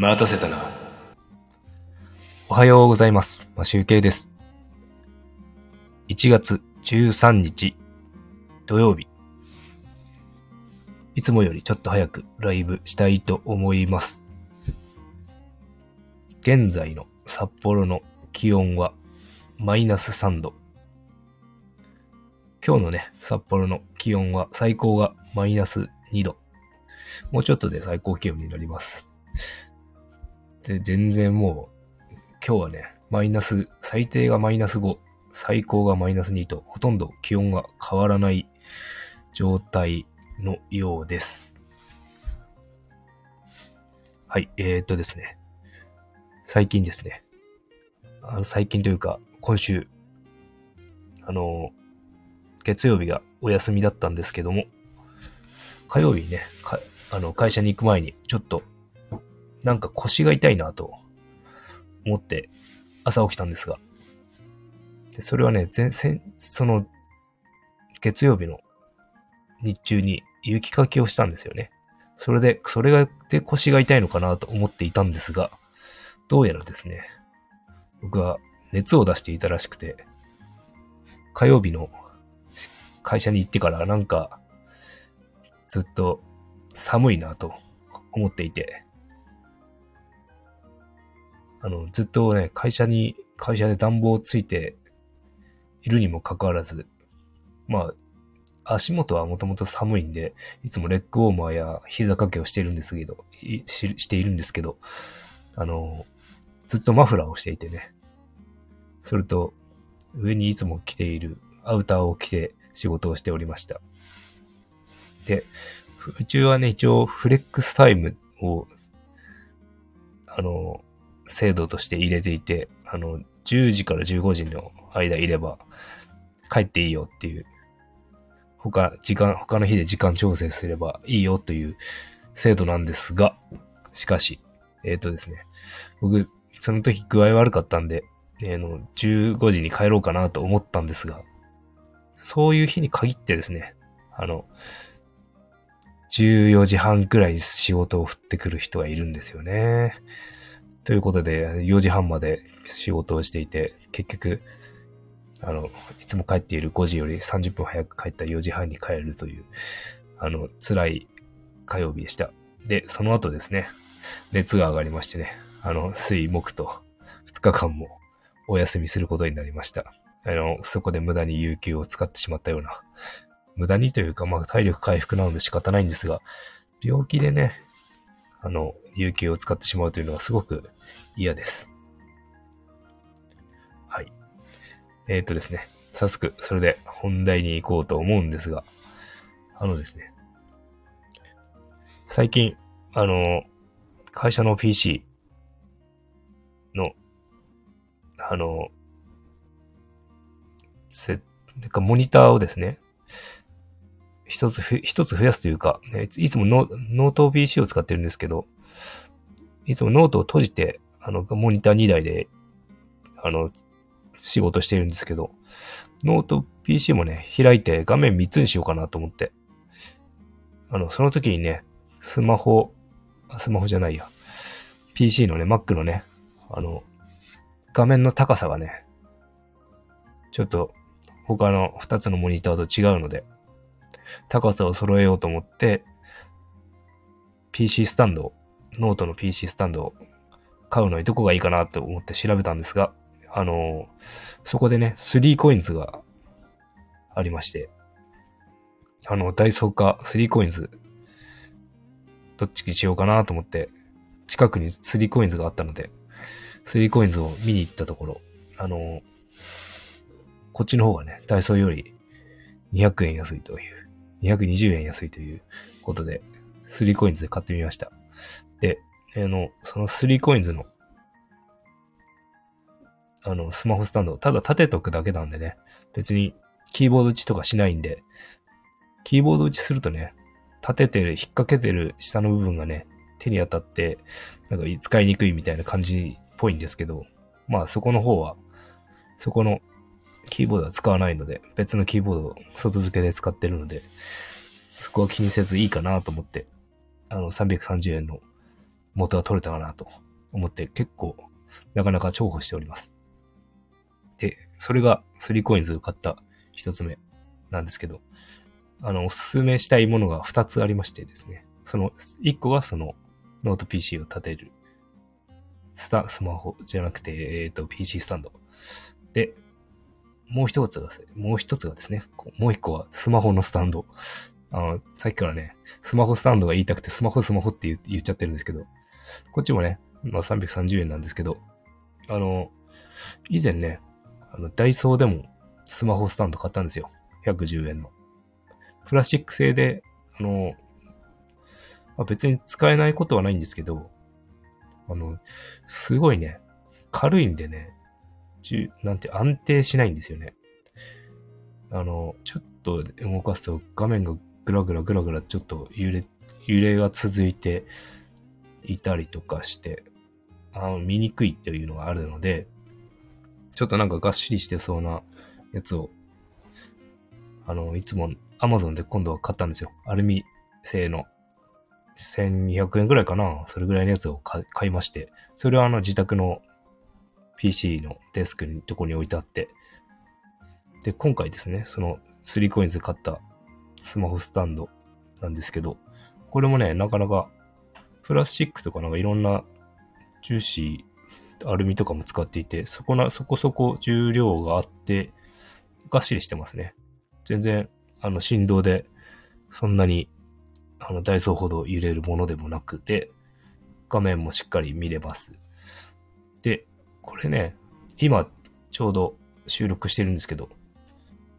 待たせたな。おはようございます。ま、集計です。1月13日土曜日。いつもよりちょっと早くライブしたいと思います。現在の札幌の気温はマイナス3度。今日のね、札幌の気温は最高がマイナス2度。もうちょっとで最高気温になります。で、全然もう、今日はね、マイナス、最低がマイナス5、最高がマイナス2と、ほとんど気温が変わらない状態のようです。はい、えー、っとですね。最近ですね。あの最近というか、今週、あの、月曜日がお休みだったんですけども、火曜日ね、あの会社に行く前に、ちょっと、なんか腰が痛いなと思って朝起きたんですが、でそれはね、前線、その、月曜日の日中に雪かきをしたんですよね。それで、それが、で腰が痛いのかなと思っていたんですが、どうやらですね、僕は熱を出していたらしくて、火曜日の会社に行ってからなんか、ずっと寒いなと思っていて、あの、ずっとね、会社に、会社で暖房ついているにもかかわらず、まあ、足元はもともと寒いんで、いつもレッグウォーマーや膝掛けをしているんですけど、ししているんですけど、あの、ずっとマフラーをしていてね。それと、上にいつも着ているアウターを着て仕事をしておりました。で、うちはね、一応フレックスタイムを、あの、制度として入れていて、あの、10時から15時の間いれば帰っていいよっていう、他、時間、他の日で時間調整すればいいよという制度なんですが、しかし、えっ、とですね、僕、その時具合悪かったんで、えーの、15時に帰ろうかなと思ったんですが、そういう日に限ってですね、あの、14時半くらいに仕事を振ってくる人がいるんですよね。ということで、4時半まで仕事をしていて、結局、あの、いつも帰っている5時より30分早く帰った4時半に帰るという、あの、辛い火曜日でした。で、その後ですね、熱が上がりましてね、あの、水木と2日間もお休みすることになりました。あの、そこで無駄に有給を使ってしまったような、無駄にというか、まあ体力回復なので仕方ないんですが、病気でね、あの、有給を使ってしまうというのはすごく嫌です。はい。えっ、とですね、早速、それで本題に行こうと思うんですが、あのですね、最近、あの、会社の PC の、あの、せ、てかモニターをですね、一つ、一つ増やすというか、ね、いつもノノート PC を使ってるんですけど、いつもノートを閉じて、あの、モニター2台で、あの、仕事してるんですけど、ノート PC もね、開いて画面3つにしようかなと思って、あの、その時にね、スマホ、スマホじゃないや、PC のね、Mac のね、あの、画面の高さがね、ちょっと他の2つのモニターと違うので、高さを揃えようと思って、PC スタンドを、ノートの PC スタンドを買うのにどこがいいかなと思って調べたんですが、あのそこでね、3COINSがありまして、あの、ダイソーか3COINS、どっちにしようかなと思って、近くに3COINSがあったので、3COINSを見に行ったところ、あのこっちの方がね、ダイソーより200円安いという、220円安いということで、3コインズで買ってみました。で、あの、その3コインズの、あの、スマホスタンド。をただ立てとくだけなんでね、別にキーボード打ちとかしないんで、キーボード打ちするとね、立ててる、引っ掛けてる下の部分がね、手に当たって、なんか使いにくいみたいな感じっぽいんですけど、まあそこの方は、そこのキーボードは使わないので、別のキーボードを外付けで使ってるので、そこは気にせずいいかなと思って、あの、330円の元は取れたかなと思って結構なかなか重宝しております。で、それが3COINSを買った一つ目なんですけど、あの、おすすめしたいものが二つありましてですね。その、一個がその、ノート PC を立てる、スタ、スマホじゃなくて、えっ、ー、と、PC スタンド。で、もう一つが、もう一つがですね、もう一個はスマホのスタンド。あの、さっきからね、スマホスタンドが言いたくて、スマホスマホって言っちゃってるんですけど、こっちもね、まあ330円なんですけど、あの、以前ね、あの、ダイソーでもスマホスタンド買ったんですよ。110円の。プラスチック製で、あの、まあ、別に使えないことはないんですけど、あの、すごいね、軽いんでね、なんて安定しないんですよね。あの、ちょっと動かすと画面がぐらぐらぐらぐらちょっと揺れ、揺れが続いていたりとかして、あの、見にくいっていうのがあるので、ちょっとなんかがっしりしてそうなやつを、あの、いつも Amazon で今度は買ったんですよ。アルミ製の1200円ぐらいかな。それぐらいのやつを買いまして、それはあの自宅の PC のデスクのとこに置いてあって、で、今回ですね、その 3coins で買ったスマホスタンドなんですけど、これもね、なかなかプラスチックとかなんかいろんな樹脂、アルミとかも使っていて、そこな、そこそこ重量があって、がっしりしてますね。全然、あの、振動で、そんなに、あの、ダイソーほど揺れるものでもなくて、画面もしっかり見れます。で、これね、今、ちょうど収録してるんですけど、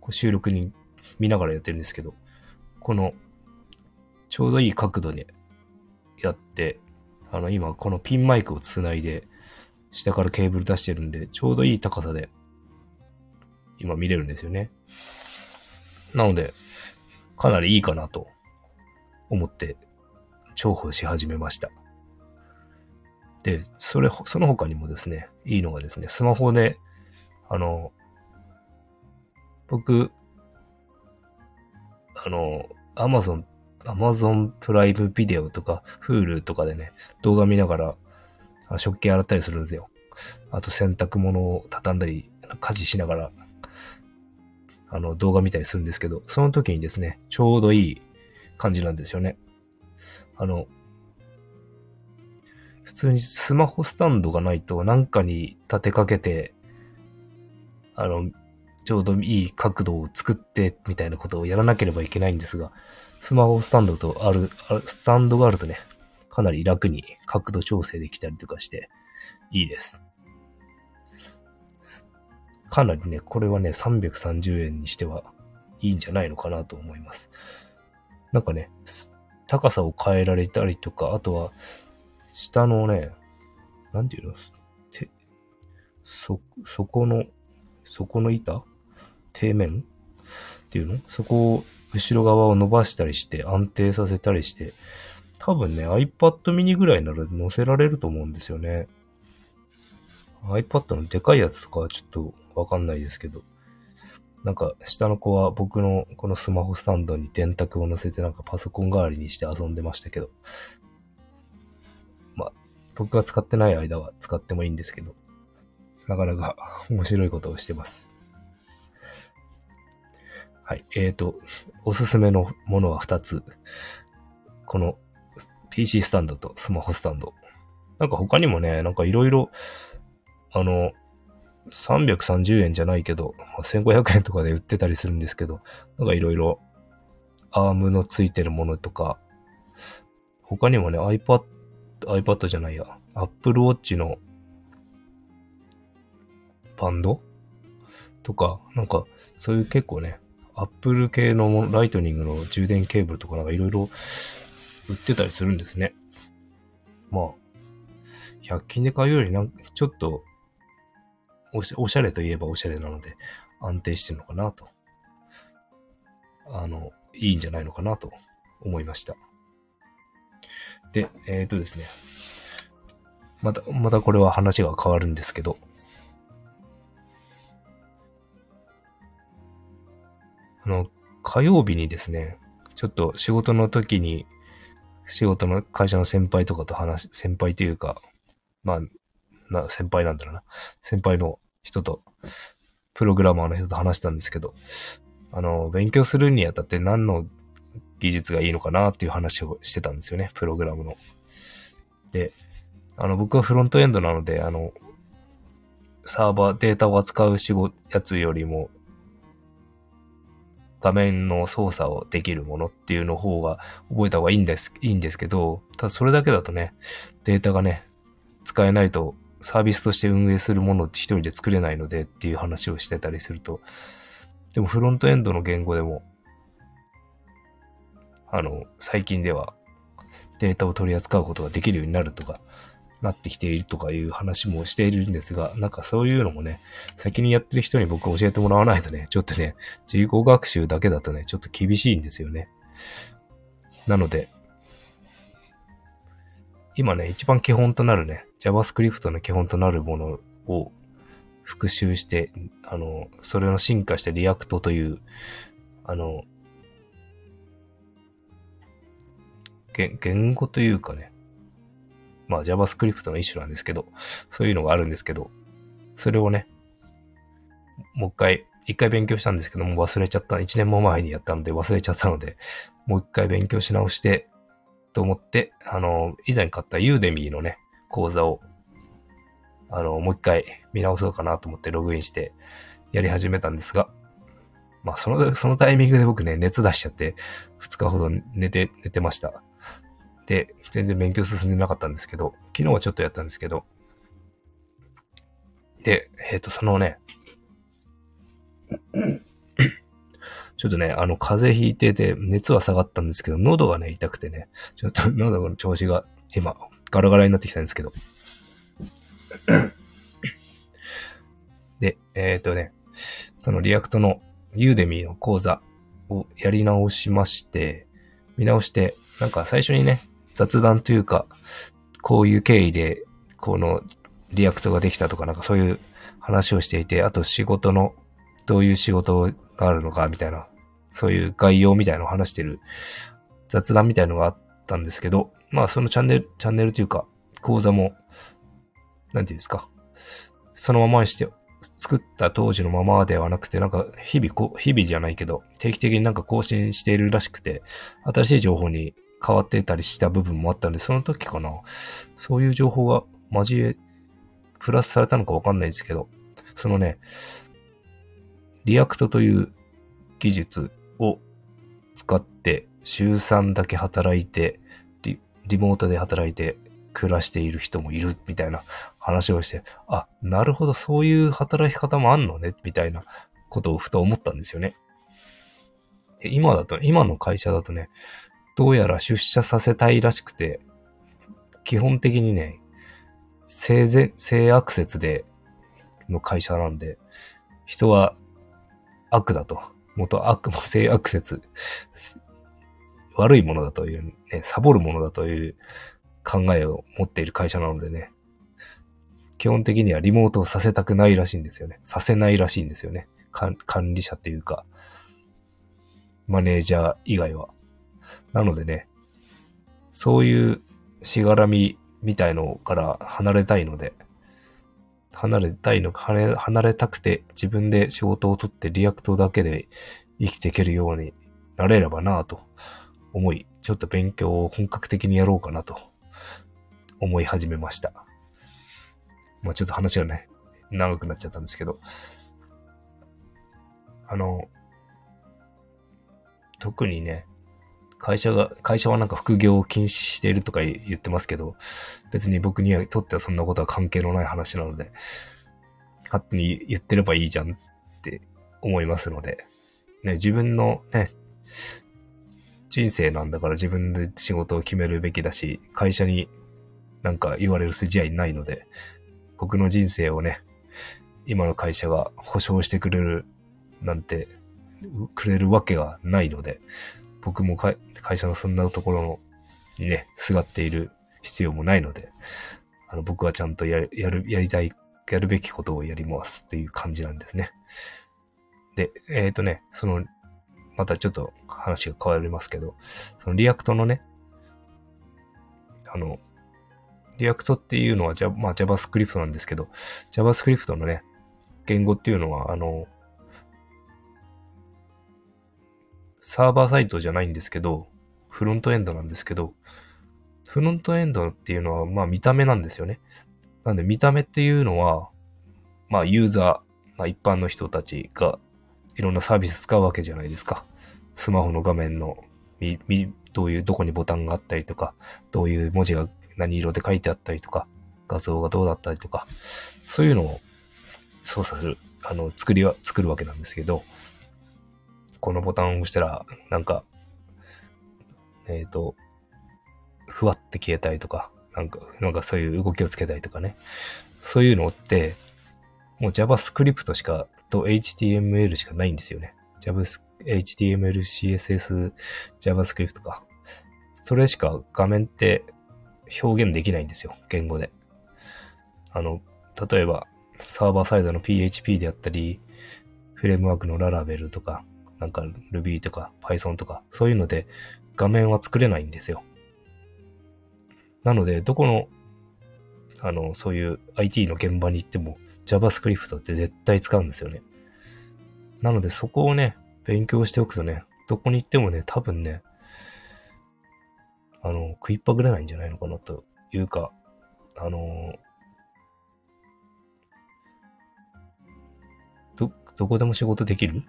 収録に見ながらやってるんですけど、この、ちょうどいい角度でやって、あの、今、このピンマイクをつないで、下からケーブル出してるんで、ちょうどいい高さで、今見れるんですよね。なので、かなりいいかなと思って、重宝し始めました。で、それ、その他にもですね、いいのがですね、スマホで、あの、僕、あの、アマゾン、アマゾンプライムビデオとか、フールとかでね、動画見ながら、食器洗ったりするんですよ。あと洗濯物を畳んだり、家事しながら、あの、動画見たりするんですけど、その時にですね、ちょうどいい感じなんですよね。あの、普通にスマホスタンドがないと何かに立てかけて、あの、ちょうどいい角度を作ってみたいなことをやらなければいけないんですが、スマホスタンドとある、スタンドがあるとね、かなり楽に角度調整できたりとかしていいです。かなりね、これはね、330円にしてはいいんじゃないのかなと思います。なんかね、高さを変えられたりとか、あとは、下のね、なんていうの？て、そ、そこの、そこの板？底面？っていうの？そこを、後ろ側を伸ばしたりして安定させたりして、多分ね、iPad mini ぐらいなら載せられると思うんですよね。iPad のでかいやつとかはちょっとわかんないですけど、なんか下の子は僕のこのスマホスタンドに電卓を乗せてなんかパソコン代わりにして遊んでましたけど、まあ僕が使ってない間は使ってもいいんですけど、なかなか面白いことをしてます。はい。えーと、おすすめのものは2つ。この PC スタンドとスマホスタンド。なんか他にもね、なんかいろいろ、あの、330円じゃないけど、1500円とかで売ってたりするんですけど、なんかいろいろアームのついてるものとか、他にもね、iPad iPad じゃないや、Apple Watch のバンドとか、なんか、そういう結構ね、Apple 系のライトニングの充電ケーブルとかなんかいろいろ売ってたりするんですね。まあ、100均で買うよりなんかちょっとおしおしゃれといえばおしゃれなので安定してるのかなと。あの、いいんじゃないのかなと思いました。で、えっ、ー、とですね。また、またこれは話が変わるんですけど、あの、火曜日にですね、ちょっと仕事の時に、仕事の会社の先輩とかと話、先輩というか、まあ、な、先輩なんだろうな。先輩の人と、プログラマーの人と話したんですけど、あの、勉強するにあたって何の技術がいいのかなっていう話をしてたんですよね、プログラムの。で、あの、僕はフロントエンドなので、あの、サーバー、データを扱う仕事、やつよりも、画面の操作をできるものっていうの方が覚えた方がいいんです、いいんですけど、ただそれだけだとね、データがね、使えないとサービスとして運営するものって一人で作れないのでっていう話をしてたりすると、でもフロントエンドの言語でも、あの、最近ではデータを取り扱うことができるようになるとか、なってきているとかいう話もしているんですが、なんかそういうのもね、先にやってる人に僕教えてもらわないとね、ちょっとね、自己学習だけだとね、ちょっと厳しいんですよね。なので、今ね、一番基本となるね、JavaScript の基本となるものを復習して、あの、それの進化して React という、あの、言語というかね、まあ JavaScript の一種なんですけど、そういうのがあるんですけど、それをね、もう一回、一回勉強したんですけども忘れちゃった、一年も前にやったので忘れちゃったので、もう一回勉強し直して、と思って、あの、以前買ったユーデミーのね、講座を、あの、もう一回見直そうかなと思ってログインしてやり始めたんですが、まあ、その、そのタイミングで僕ね、熱出しちゃって、二日ほど寝て、寝てました。で、全然勉強進んでなかったんですけど、昨日はちょっとやったんですけど、で、えっ、ー、と、そのね、ちょっとね、あの、風邪ひいてて、熱は下がったんですけど、喉がね、痛くてね、ちょっと 喉の調子が今、ガラガラになってきたんですけど。で、えっ、ー、とね、その React の Udemy の講座をやり直しまして、見直して、なんか最初にね、雑談というか、こういう経緯で、この React ができたとか、なんかそういう話をしていて、あと仕事の、どういう仕事があるのか、みたいな、そういう概要みたいなのを話してる雑談みたいのがあったんですけど、まあそのチャンネル、チャンネルというか、講座も、なんていうんですか、そのままにして、作った当時のままではなくて、なんか日々こ、日々じゃないけど、定期的になんか更新しているらしくて、新しい情報に変わってたりした部分もあったんで、その時かな。そういう情報が交え、プラスされたのかわかんないですけど、そのね、 React という技術を使って週3だけ働いてリ、リモートで働いて暮らしている人もいるみたいな話をして、あ、なるほど、そういう働き方もあんのね、みたいなことをふと思ったんですよね。今だと、今の会社だとね、どうやら出社させたいらしくて、基本的にね、性善、性悪説で、の会社なんで、人は悪だと。元悪も性悪説。悪いものだという、ね、サボるものだという考えを持っている会社なのでね。基本的にはリモートをさせたくないらしいんですよね。させないらしいんですよね。管理者っていうか、マネージャー以外は。なのでね、そういうしがらみみたいのから離れたいので、離れたいのか、離れたくて自分で仕事を取って React だけで生きていけるようになれればなぁと思い、ちょっと勉強を本格的にやろうかなと思い始めました。まあちょっと話がね、長くなっちゃったんですけど、あの、特にね、会社が、会社はなんか副業を禁止しているとか言ってますけど、別に僕にとってはそんなことは関係のない話なので、勝手に言ってればいいじゃんって思いますので、ね、自分のね、人生なんだから自分で仕事を決めるべきだし、会社になんか言われる筋合いないので、僕の人生をね、今の会社が保証してくれるなんて、くれるわけがないので、僕も会社のそんなところにね、すがっている必要もないので、あの、僕はちゃんとやる、やる、やりたい、やるべきことをやりますっていう感じなんですね。で、えっ、ー、とね、その、またちょっと話が変わりますけど、その React のね、あの、 React っていうのは、まあ、JavaScript なんですけど、JavaScript のね、言語っていうのは、あの、サーバーサイドじゃないんですけど、フロントエンドなんですけど、フロントエンドっていうのは、まあ見た目なんですよね。なんで見た目っていうのは、まあユーザー、まあ一般の人たちがいろんなサービス使うわけじゃないですか。スマホの画面の、み、どういう、どこにボタンがあったりとか、どういう文字が何色で書いてあったりとか、画像がどうだったりとか、そういうのを操作する、あの、作りは、作るわけなんですけど、このボタンを押したら、なんか、えっ、ー、と、ふわって消えたりとか、なんか、なんかそういう動きをつけたりとかね。そういうのって、もう JavaScript しか、と HTML しかないんですよね。Java、HTML、CSS、JavaScript か。それしか画面って表現できないんですよ。言語で。あの、例えば、サーバーサイドの PHP であったり、フレームワークの Laravel とか、なんか Ruby とか Python とか、そういうので画面は作れないんですよ。なので、どこの、あの、そういう IT の現場に行っても JavaScript って絶対使うんですよね。なのでそこをね、勉強しておくとね、どこに行ってもね、多分ね、あの、食いっぱぐれないんじゃないのかなというか、あの、ど、どこでも仕事できる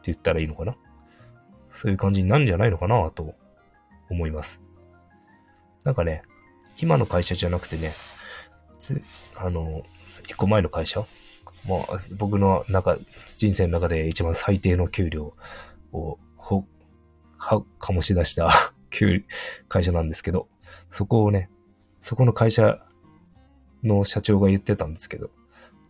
って言ったらいいのかな？そういう感じになるんじゃないのかな？と思います。なんかね、今の会社じゃなくてね、あの、一個前の会社？まあ、僕の中、人生の中で一番最低の給料を、ほ、は、醸し出した 給会社なんですけど、そこをね、そこの会社の社長が言ってたんですけど、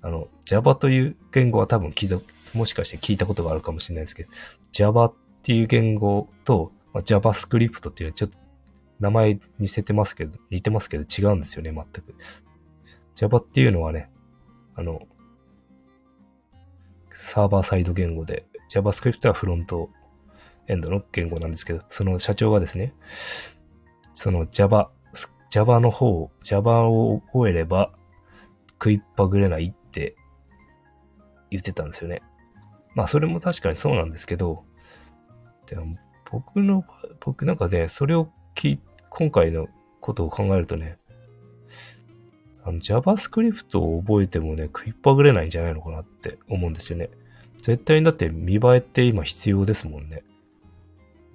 あの、Java という言語は多分聞いた、もしかして聞いたことがあるかもしれないですけど、Java っていう言語と、まあ、JavaScript っていうのはちょっと名前似せてますけど、似てますけど違うんですよね、全く。Java っていうのはね、あの、サーバーサイド言語で、JavaScript はフロントエンドの言語なんですけど、その社長がですね、その Java、Java の方、Java を覚えれば食いっぱぐれないって言ってたんですよね。まあそれも確かにそうなんですけど、でも僕の、僕なんかね、それを聞今回のことを考えるとね、あの JavaScript を覚えてもね、食いっぱぐれないんじゃないのかなって思うんですよね。絶対にだって見栄えって今必要ですもんね。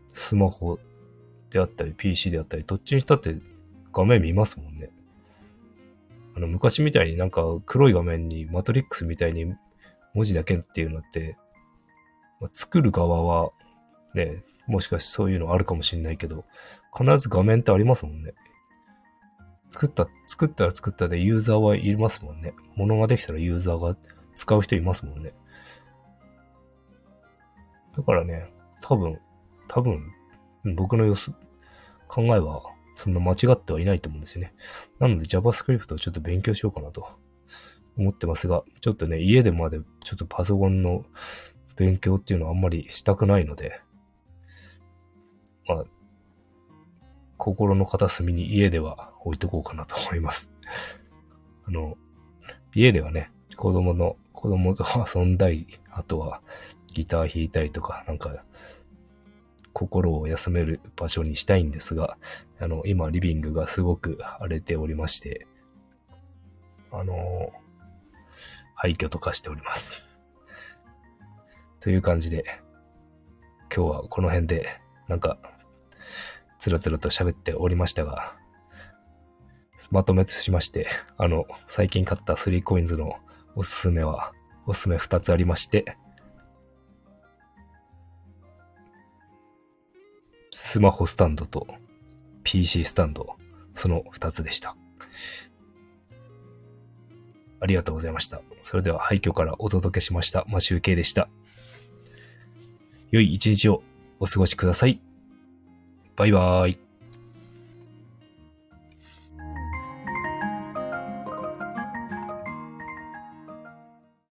スマホであったり PC であったり、どっちにしたって画面見ますもんね。あの昔みたいになんか黒い画面にマトリックスみたいに文字だけっていうのって、まあ、作る側はね、もしかしてそういうのあるかもしんないけど、必ず画面ってありますもんね。作った、作ったら作ったでユーザーはいますもんね。物ができたらユーザーが使う人いますもんね。だからね、多分、多分、僕の予想、考えはそんな間違ってはいないと思うんですよね。なので JavaScript をちょっと勉強しようかなと思ってますが、ちょっとね、家でまでちょっとパソコンの勉強っていうのはあんまりしたくないので、まあ、心の片隅に家では置いとこうかなと思います。あの、家ではね、子供の、子供と遊んだり、あとはギター弾いたりとか、なんか、心を休める場所にしたいんですが、あの、今リビングがすごく荒れておりまして、あの、廃墟とかしております。という感じで、今日はこの辺で、なんかつらつらと喋っておりましたが、まとめとしまして、あの、最近買った 3coins のおすすめは、おすすめ2つありまして、スマホスタンドと PC スタンド、その2つでした。ありがとうございました。それでは廃墟からお届けしました。マシュウケイでした。良い一日をお過ごしください。バイバーイ。